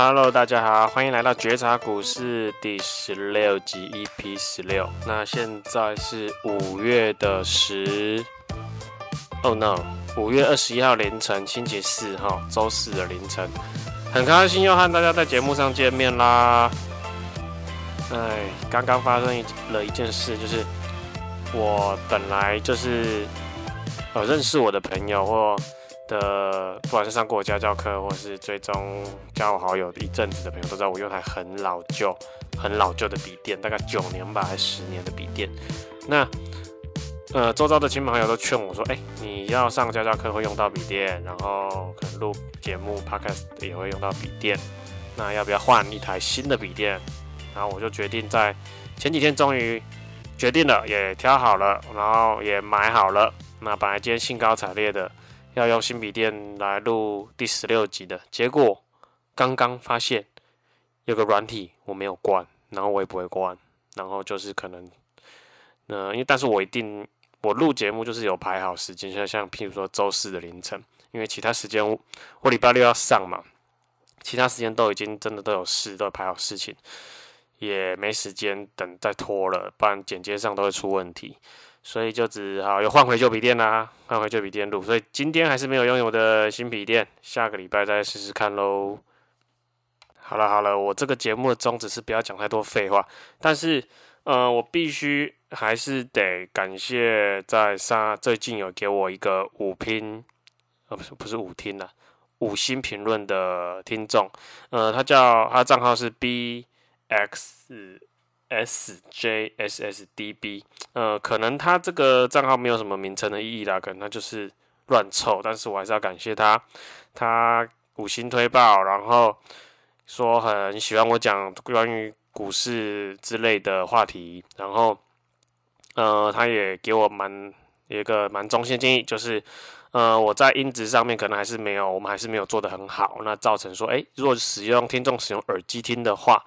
Hello，大家好，欢迎来到觉察股市第十六集 EP 十六。那现在是五月的十，Oh no，五月二十一号凌晨，星期四哈，周四的凌晨，很开心又和大家在节目上见面啦。哎，刚刚发生了一件事，就是我本来就是呃认识我的朋友或。的，不管是上过我家教课，或是追踪加我好友一阵子的朋友，都知道我用台很老旧、很老旧的笔电，大概九年吧，还是十年的笔电。那，呃，周遭的亲朋好友都劝我说：“哎、你要上家教课会用到笔电，然后可能录节目、Podcast 也会用到笔电，那要不要换一台新的笔电？”然后我就决定在前几天终于决定了，也挑好了，然后也买好了。那本来今天兴高采烈的。要用新笔电来录第十六集的结果，刚刚发现有个软体我没有关，然后我也不会关，然后就是可能，呃，因为但是我一定我录节目就是有排好时间，像像譬如说周四的凌晨，因为其他时间我礼拜六要上嘛，其他时间都已经真的都有事，都排好事情，也没时间等再拖了，不然剪接上都会出问题。所以就只好又换回旧笔电啦，换回旧笔电录。所以今天还是没有拥有我的新笔电，下个礼拜再试试看喽。好了好了，我这个节目的宗旨是不要讲太多废话，但是呃，我必须还是得感谢在上最近有给我一个五拼，呃不是不是五听的五星评论的听众，呃，他叫他账号是 B X。S J S S D B，呃，可能他这个账号没有什么名称的意义啦，可能他就是乱凑，但是我还是要感谢他，他五星推爆，然后说很喜欢我讲关于股市之类的话题，然后呃，他也给我蛮一个蛮中性建议，就是呃，我在音质上面可能还是没有，我们还是没有做得很好，那造成说，诶，如果使用听众使用耳机听的话。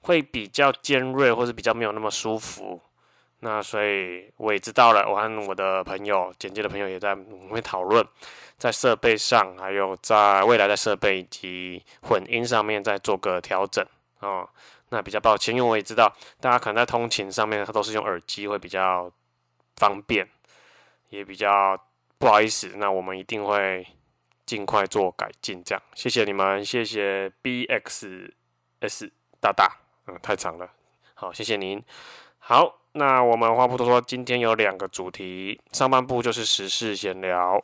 会比较尖锐，或是比较没有那么舒服。那所以我也知道了，我和我的朋友、剪接的朋友也在我们会讨论，在设备上，还有在未来的设备以及混音上面再做个调整哦。那比较抱歉，因为我也知道大家可能在通勤上面都是用耳机会比较方便，也比较不好意思。那我们一定会尽快做改进，这样。谢谢你们，谢谢 BXS 大大。嗯，太长了，好，谢谢您。好，那我们话不多说，今天有两个主题，上半部就是时事闲聊，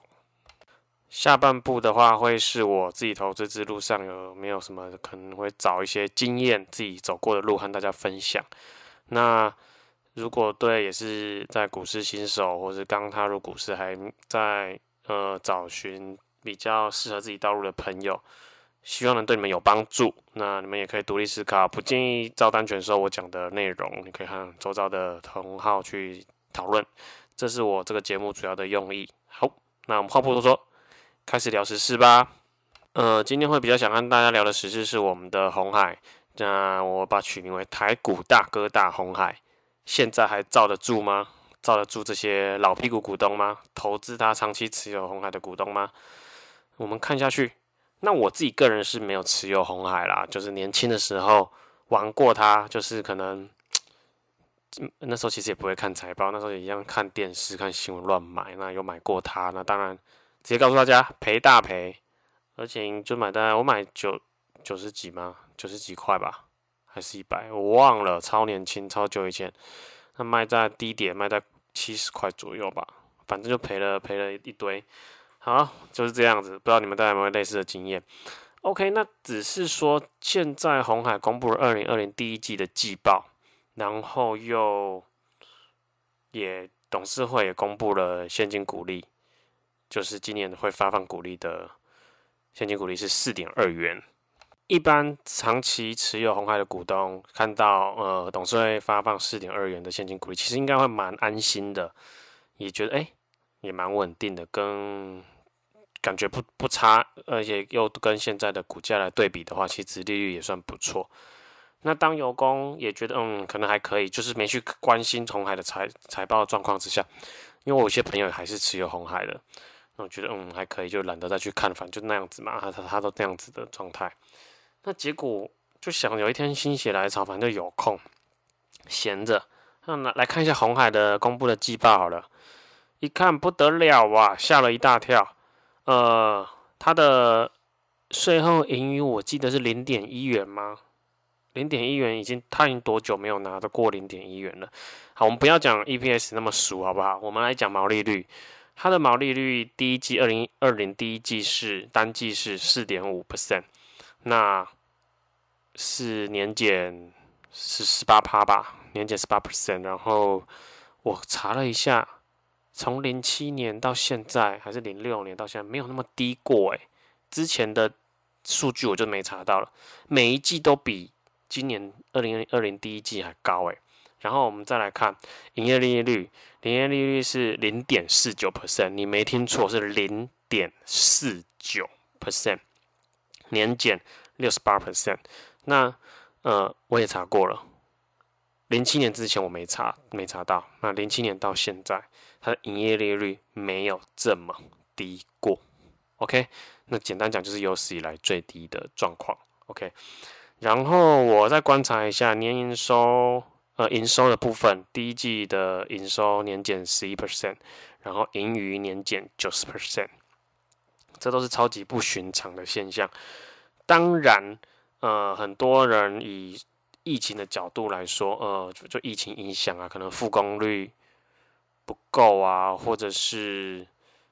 下半部的话会是我自己投资之路上有没有什么可能会找一些经验，自己走过的路和大家分享。那如果对也是在股市新手，或是刚踏入股市还在呃找寻比较适合自己道路的朋友。希望能对你们有帮助，那你们也可以独立思考，不建议照单全收我讲的内容。你可以和周遭的同好去讨论，这是我这个节目主要的用意。好，那我们话不多说，开始聊时事吧。呃，今天会比较想跟大家聊的时事是我们的红海，那我把取名为台股大哥大红海，现在还罩得住吗？罩得住这些老屁股股东吗？投资他长期持有红海的股东吗？我们看下去。那我自己个人是没有持有红海啦，就是年轻的时候玩过它，就是可能那时候其实也不会看财报，那时候也一样看电视、看新闻乱买。那有买过它，那当然直接告诉大家赔大赔，而且就买单，我买九九十几吗？九十几块吧，还是一百？我忘了，超年轻，超久以前。那卖在低点，卖在七十块左右吧，反正就赔了赔了一堆。好，就是这样子，不知道你们大家有没有类似的经验？OK，那只是说现在红海公布了二零二零第一季的季报，然后又也董事会也公布了现金股利，就是今年会发放股利的现金股利是四点二元。一般长期持有红海的股东看到呃董事会发放四点二元的现金股利，其实应该会蛮安心的，也觉得哎、也蛮稳定的，跟。感觉不不差，而且又跟现在的股价来对比的话，其实利率也算不错。那当油工也觉得嗯，可能还可以，就是没去关心红海的财财报状况之下，因为我有些朋友还是持有红海的，那我觉得嗯还可以，就懒得再去看，反正就那样子嘛，他他他都那样子的状态。那结果就想有一天心血来潮，反正就有空闲着，那来来看一下红海的公布的季报好了。一看不得了哇，吓了一大跳。呃，它的税后盈余我记得是零点一元吗？零点一元已经，它已经多久没有拿得过零点一元了？好，我们不要讲 EPS 那么俗，好不好？我们来讲毛利率。它的毛利率第一季二零二零第一季是单季是四点五 percent，那是年减是十八趴吧，年减十八 percent。然后我查了一下，从零七年到现在，还是零六年到现在，没有那么低过诶。之前的数据我就没查到了，每一季都比今年二零二零第一季还高诶。然后我们再来看营业利率，营业利率是零点四九 percent，你没听错，是零点四九 percent，年减六十八 percent。那呃，我也查过了，零七年之前我没查，没查到。那零七年到现在，它的营业利率没有这么低过。OK，那简单讲就是有史以来最低的状况。OK，然后我再观察一下年营收。呃，营收的部分，第一季的营收年减十一 percent，然后盈余年减九十 percent，这都是超级不寻常的现象。当然，呃，很多人以疫情的角度来说，呃，就，就疫情影响啊，可能复工率不够啊，或者是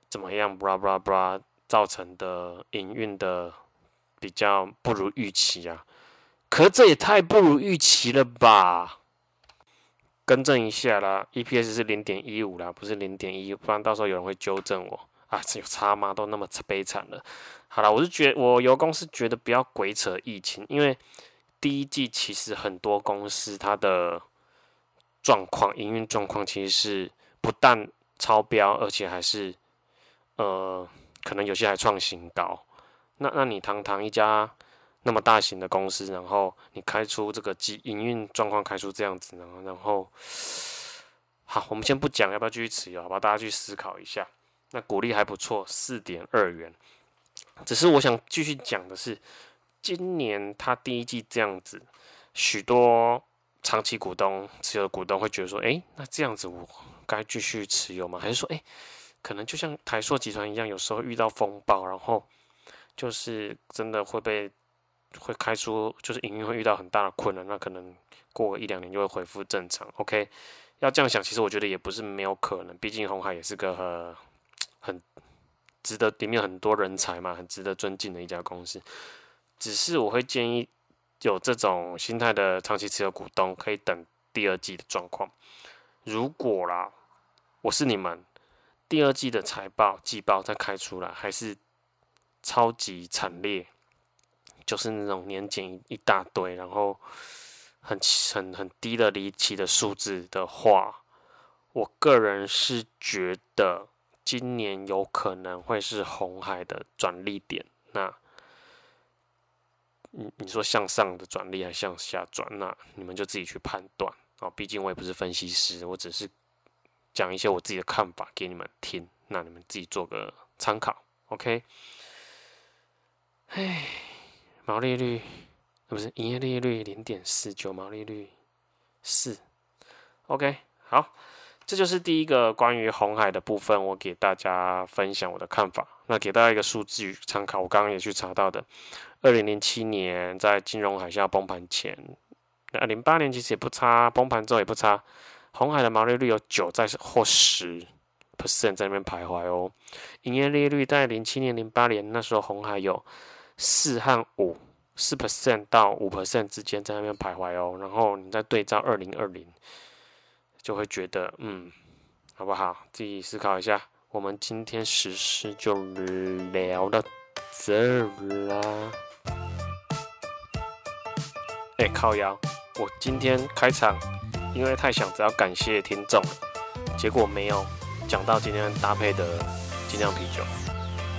怎么样，blah blah blah，造成的营运的比较不如预期啊。可这也太不如预期了吧！更正一下啦，EPS 是零点一五啦，不是零点一，不然到时候有人会纠正我啊，这有差吗？都那么悲惨了。好了，我是觉我有公司觉得不要鬼扯疫情，因为第一季其实很多公司它的状况、营运状况其实是不但超标，而且还是呃，可能有些还创新高。那那你堂堂一家。那么大型的公司，然后你开出这个营运状况开出这样子，然后然后，好，我们先不讲要不要继续持有，好吧？大家去思考一下。那股利还不错，四点二元。只是我想继续讲的是，今年它第一季这样子，许多长期股东持有的股东会觉得说，诶，那这样子我该继续持有吗？还是说，诶，可能就像台塑集团一样，有时候遇到风暴，然后就是真的会被。会开出就是营运会遇到很大的困难，那可能过一两年就会恢复正常。OK，要这样想，其实我觉得也不是没有可能。毕竟红海也是个很值得里面很多人才嘛，很值得尊敬的一家公司。只是我会建议有这种心态的长期持有股东，可以等第二季的状况。如果啦，我是你们，第二季的财报季报再开出来，还是超级惨烈。就是那种年减一大堆，然后很很很低的离奇的数字的话，我个人是觉得今年有可能会是红海的转利点。那，你你说向上的转利还向下转？那你们就自己去判断哦。毕竟我也不是分析师，我只是讲一些我自己的看法给你们听，那你们自己做个参考。OK，唉。毛利率不是营业利率零点四九，毛利率四。OK，好，这就是第一个关于红海的部分，我给大家分享我的看法。那给大家一个数据参考，我刚刚也去查到的，二零零七年在金融海啸崩盘前，那零八年其实也不差，崩盘之后也不差。红海的毛利率有九在或十 percent 在那边徘徊哦。营业利率在零七年、零八年那时候，红海有。四和五，四 percent 到五 percent 之间在那边徘徊哦，然后你再对照二零二零，就会觉得嗯，好不好？自己思考一下。我们今天实施就聊到这儿啦。哎，靠腰，我今天开场因为太想只要感谢听众，结果没有讲到今天搭配的精酿啤酒。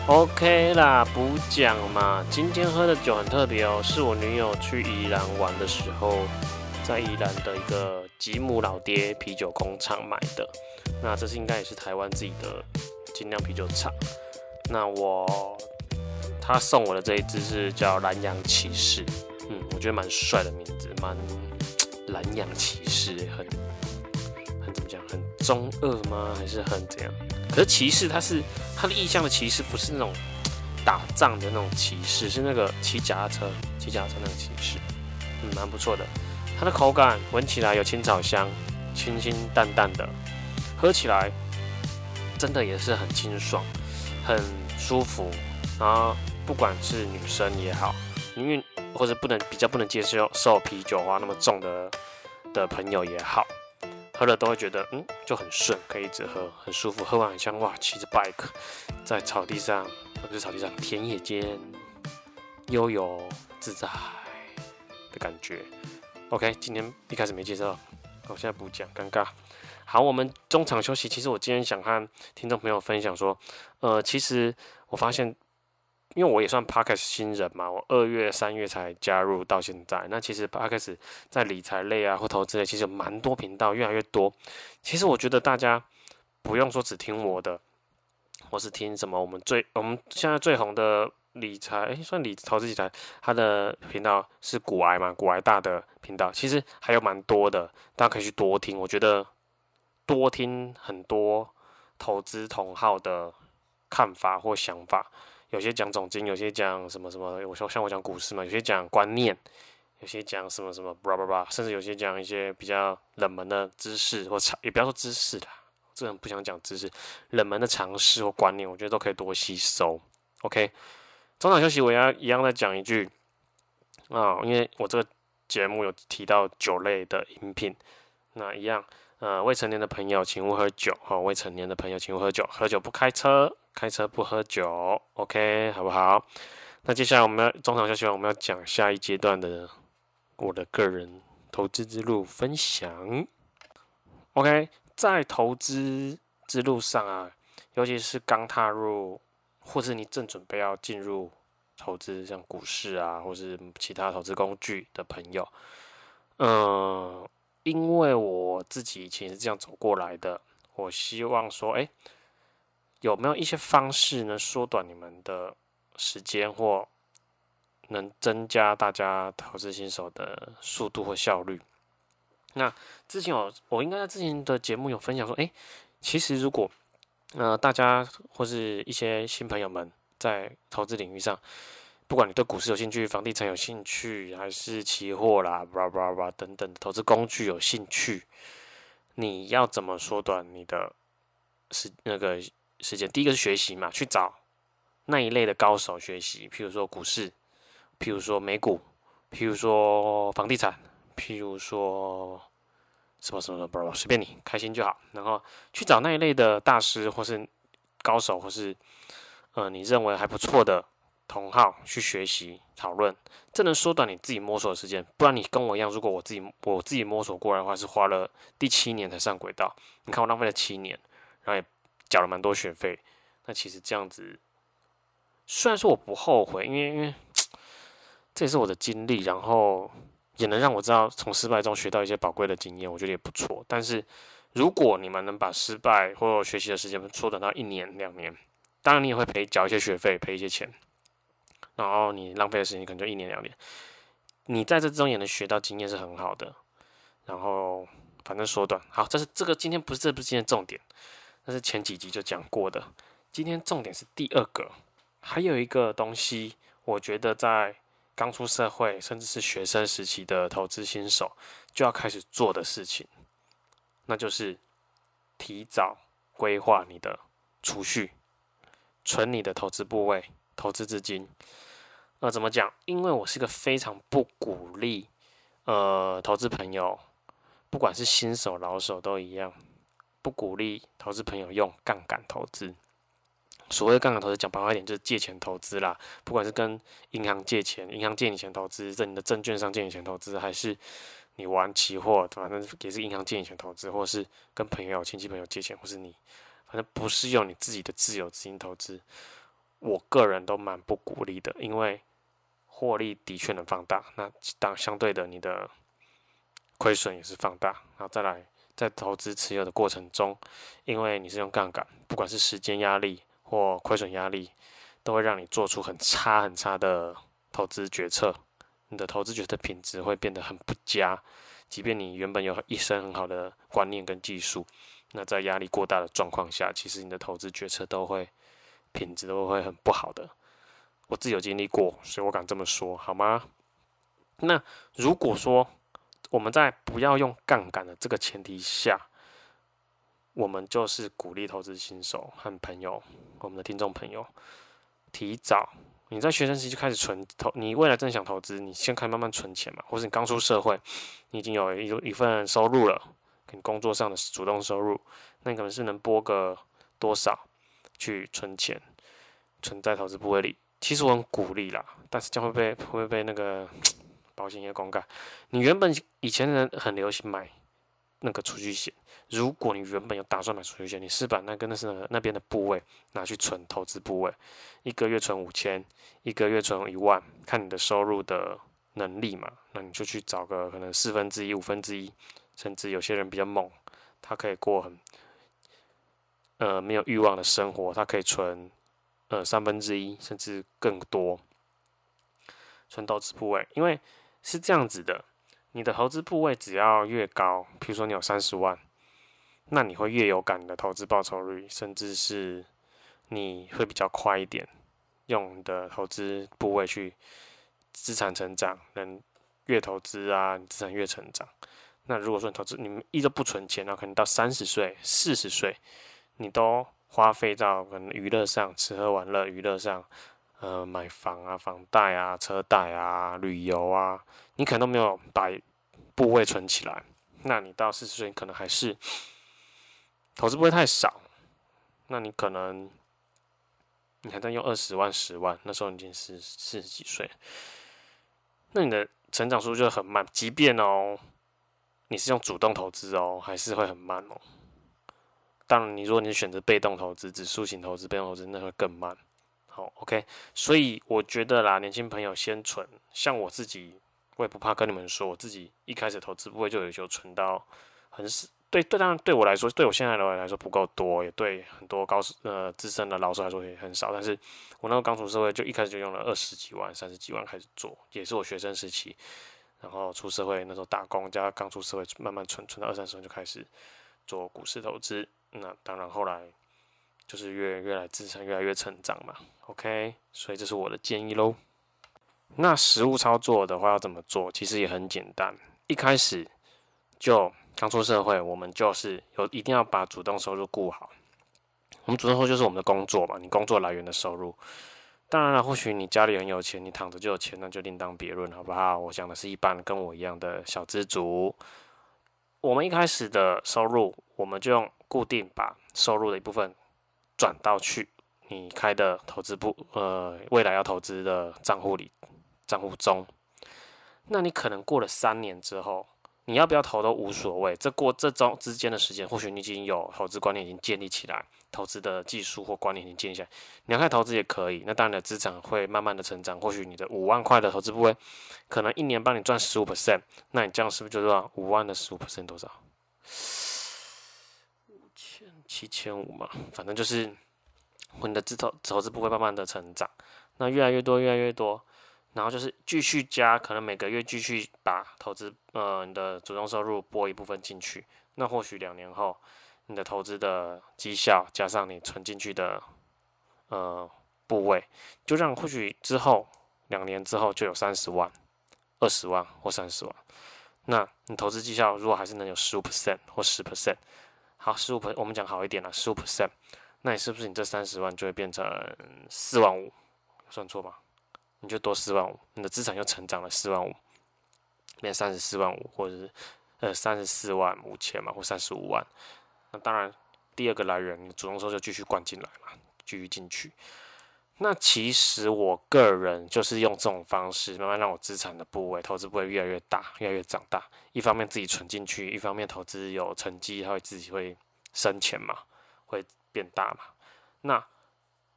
OK 啦，不讲嘛。今天喝的酒很特别哦，是我女友去宜兰玩的时候，在宜兰的一个吉姆老爹啤酒工厂买的。那这是应该也是台湾自己的精酿啤酒厂。那我他送我的这一支是叫蓝洋骑士，嗯，我觉得蛮帅的名字，蛮蓝洋骑士，很很怎么讲，很中二吗？还是很怎样？可是骑士他是他的意象的骑士，不是那种打仗的那种骑士，是那个骑脚踏车、骑脚踏车那种骑士，嗯，蛮不错的。它的口感闻起来有青草香，清清淡淡的，喝起来真的也是很清爽，很舒服。然后不管是女生也好，因为或者不能比较不能接受受啤酒花那么重的的朋友也好，喝了都会觉得嗯就很顺，可以一直喝，很舒服。喝完很像哇，骑着 bike 在草地上，不是草地上，田野间悠游自在的感觉。OK，今天一开始没介绍，我现在补讲，尴尬。好，我们中场休息。其实我今天想和听众朋友分享说，呃，其实我发现，因为我也算 Podcast 新人嘛，我二月、三月才加入到现在。那其实 Podcast 在理财类啊或投资类，其实有蛮多频道，越来越多。其实我觉得大家不用说只听我的，或是听什么我们最我们现在最红的。理财，哎，算理投资理财，他的频道是股癌嘛？股癌大的频道，其实还有蛮多的，大家可以去多听。我觉得多听很多投资同好的看法或想法，有些讲总经，有些讲什么什么，我说像我讲股市嘛，有些讲观念，有些讲什么什么，巴拉巴拉，甚至有些讲一些比较冷门的知识或常，也不要说知识啦，这人不想讲知识，冷门的常识或观念，我觉得都可以多吸收。OK。中场休息，我要一样再讲一句啊，因为我这个节目有提到酒类的饮品，那一样，呃，未成年的朋友请勿喝酒哦，未成年的朋友请勿喝酒，喝酒不开车，开车不喝酒，OK，好不好？那接下来我们要中场休息，我们要讲下一阶段的我的个人投资之路分享。OK，在投资之路上啊，尤其是刚踏入。或是你正准备要进入投资，像股市啊，或是其他投资工具的朋友，嗯，因为我自己以前是这样走过来的，我希望说，哎，有没有一些方式能缩短你们的时间，或能增加大家投资新手的速度或效率？那之前有，我应该在之前的节目有分享说，哎，其实如果呃，大家或是一些新朋友们在投资领域上，不管你对股市有兴趣、房地产有兴趣，还是期货啦、blah blah blah 等等投资工具有兴趣，你要怎么缩短你的时那个时间？第一个是学习嘛，去找那一类的高手学习，譬如说股市，譬如说美股，譬如说房地产，譬如说。什么什么什么，不，随便你开心就好。然后去找那一类的大师，或是高手，或是呃你认为还不错的同好去学习讨论，这能缩短你自己摸索的时间。不然你跟我一样，如果我自己我自己摸索过来的话，是花了第七年才上轨道。你看我浪费了七年，然后也缴了蛮多学费。那其实这样子，虽然说我不后悔，因为因为这也是我的经历，然后。也能让我知道从失败中学到一些宝贵的经验，我觉得也不错。但是，如果你们能把失败或学习的时间缩短到一年、两年，当然你也会赔缴一些学费，赔一些钱。然后你浪费的时间可能就一年、两年。你在这之中也能学到经验是很好的。然后反正缩短好，这是这个今天不是这不是今天重点，那是前几集就讲过的。今天重点是第二个，还有一个东西，我觉得在。刚出社会，甚至是学生时期的投资新手，就要开始做的事情，那就是提早规划你的储蓄，存你的投资部位、投资资金。呃，怎么讲？因为我是一个非常不鼓励，呃，投资朋友，不管是新手老手都一样，不鼓励投资朋友用杠杆投资。所谓杠杆投资，讲白话一点就是借钱投资啦。不管是跟银行借钱，银行借你钱投资，在你的证券上借你钱投资，还是你玩期货，反正也是银行借你钱投资，或是跟朋友、亲戚朋友借钱，或是你，反正不是用你自己的自有资金投资，我个人都蛮不鼓励的，因为获利的确能放大，那当相对的你的亏损也是放大，然后再来在投资持有的过程中，因为你是用杠杆，不管是时间压力。或亏损压力都会让你做出很差很差的投资决策，你的投资决策品质会变得很不佳。即便你原本有一身很好的观念跟技术，那在压力过大的状况下，其实你的投资决策都会品质都会很不好的。我自己有经历过，所以我敢这么说，好吗？那如果说我们在不要用杠杆的这个前提下，我们就是鼓励投资新手和朋友，我们的听众朋友，提早你在学生时期就开始存投，你未来真的想投资，你先开始慢慢存钱嘛，或是你刚出社会，你已经有一一份收入了，跟工作上的主动收入，那你可能是能拨个多少去存钱，存在投资部位里。其实我很鼓励啦，但是将会被会被那个保险业公告。你原本以前人很流行买那个储蓄险，如果你原本有打算买储蓄险，你是把那个那是那边的部位拿去存投资部位，一个月存五千，一个月存一万，看你的收入的能力嘛，那你就去找个可能四分之一、五分之一，甚至有些人比较猛，他可以过很呃没有欲望的生活，他可以存。呃，三分之一甚至更多，存投资部位，因为是这样子的，你的投资部位只要越高，比如说你有三十万，那你会越有感的投资报酬率，甚至是你会比较快一点，用你的投资部位去资产成长，能越投资啊，资产越成长。那如果说你投资，你们一直不存钱，然后可能到三十岁、四十岁，你都。花费到可能娱乐上，吃喝玩乐娱乐上，呃，买房啊、房贷啊、车贷啊、旅游啊，你可能都没有把部位存起来。那你到四十岁，你可能还是投资不会太少。那你可能你还在用二十万、十万，那时候你已经是四十几岁，那你的成长速度就很慢。即便哦，你是用主动投资哦，还是会很慢哦。当然，你如果你选择被动投资、指数型投资、被动投资，那会更慢。好，OK。所以我觉得啦，年轻朋友先存。像我自己，我也不怕跟你们说，我自己一开始投资不会就有就存到很少。对对，当然对我来说，对我现在的我来说不够多，也对很多高呃资深的老师来说也很少。但是我那时候刚出社会，就一开始就用了二十几万、三十几万开始做，也是我学生时期。然后出社会那时候打工，加刚出社会慢慢存，存到二三十万就开始做股市投资。那当然，后来就是越越来资产越来越成长嘛。OK，所以这是我的建议喽。那实物操作的话要怎么做？其实也很简单。一开始就刚出社会，我们就是有一定要把主动收入顾好。我们主动收入就是我们的工作嘛，你工作来源的收入。当然了，或许你家里很有钱，你躺着就有钱，那就另当别论，好不好？我讲的是一般跟我一样的小资族。我们一开始的收入，我们就用。固定把收入的一部分转到去你开的投资部，呃，未来要投资的账户里，账户中。那你可能过了三年之后，你要不要投都无所谓。这过这中之间的时间，或许你已经有投资观念已经建立起来，投资的技术或观念已经建立起来，你要开投资也可以。那当然，你的资产会慢慢的成长。或许你的五万块的投资部位，可能一年帮你赚十五 percent，那你这样是不是就是五万的十五 percent 多少？七千五嘛，反正就是你的资投投资部会慢慢的成长，那越来越多，越来越多，然后就是继续加，可能每个月继续把投资呃你的主动收入拨一部分进去，那或许两年后你的投资的绩效加上你存进去的呃部位，就让或许之后两年之后就有三十万、二十万或三十万，那你投资绩效如果还是能有十五 percent 或十 percent。好，十五我们讲好一点了，十五 percent，那你是不是你这三十万就会变成四万五？算错吗？你就多四万五，你的资产又成长了四万五，变三十四万五，或者是呃三十四万五千嘛，或三十五万。那当然，第二个来源，你主动说就继续灌进来嘛，继续进去。那其实我个人就是用这种方式，慢慢让我资产的部位、投资部位越来越大，越来越长大。一方面自己存进去，一方面投资有成绩，它会自己会生钱嘛，会变大嘛。那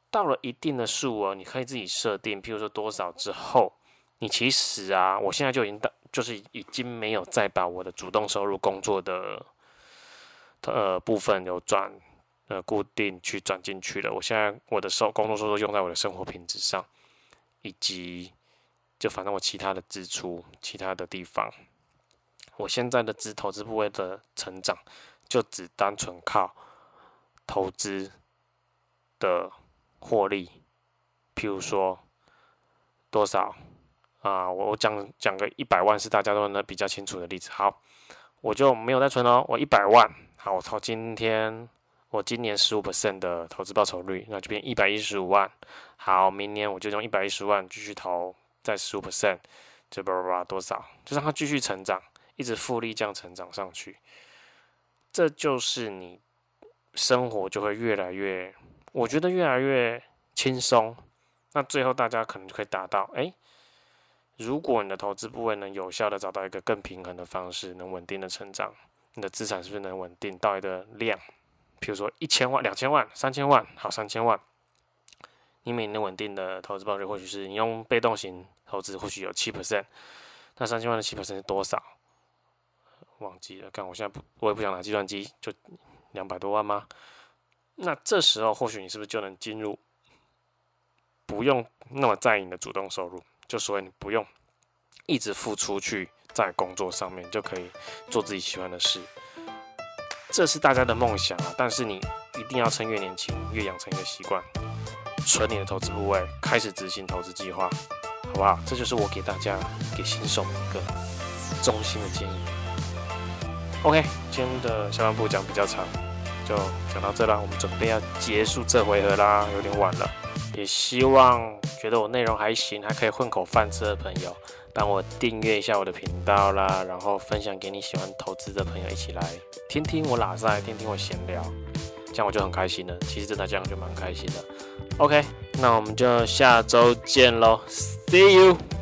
到了一定的数额，你可以自己设定，譬如说多少之后，你其实啊，我现在就已经到，就是已经没有再把我的主动收入工作的呃部分有转呃固定去转进去了。我现在我的收工作收入用在我的生活品质上，以及就反正我其他的支出其他的地方，我现在的资投资部位的成长就只单纯靠投资的获利，譬如说多少啊？我我讲讲个一百万是大家都能比较清楚的例子。好，我就没有再存哦，我一百万。好，我从今天我今年十五 percent 的投资报酬率，那就变一百一十五万。好，明年我就用一百一十万继续投，再十五 percent，就叭叭叭多少，就让它继续成长，一直复利这样成长上去。这就是你生活就会越来越，我觉得越来越轻松。那最后大家可能就可以达到，哎，如果你的投资部位能有效的找到一个更平衡的方式，能稳定的成长。你的资产是不是能稳定到一个量？比如说一千万、两千万、三千万，好，三千万，你每年稳定的投资报酬，或许是你用被动型投资，或许有七 percent。那三千万的七 percent 是多少？忘记了，看我现在不，我也不想拿计算机，就两百多万吗？那这时候或许你是不是就能进入，不用那么在意你的主动收入，就所以你不用一直付出去。在工作上面就可以做自己喜欢的事，这是大家的梦想啊！但是你一定要趁越年轻，越养成一个习惯，存你的投资部位，开始执行投资计划，好不好？这就是我给大家给新手一个衷心的建议。OK，今天的下半部讲比较长，就讲到这了。我们准备要结束这回合啦，有点晚了。也希望觉得我内容还行，还可以混口饭吃的朋友。帮我订阅一下我的频道啦，然后分享给你喜欢投资的朋友一起来听听我喇赛，听听我闲聊，这样我就很开心了。其实真的这样就蛮开心的。OK，那我们就下周见喽，See you。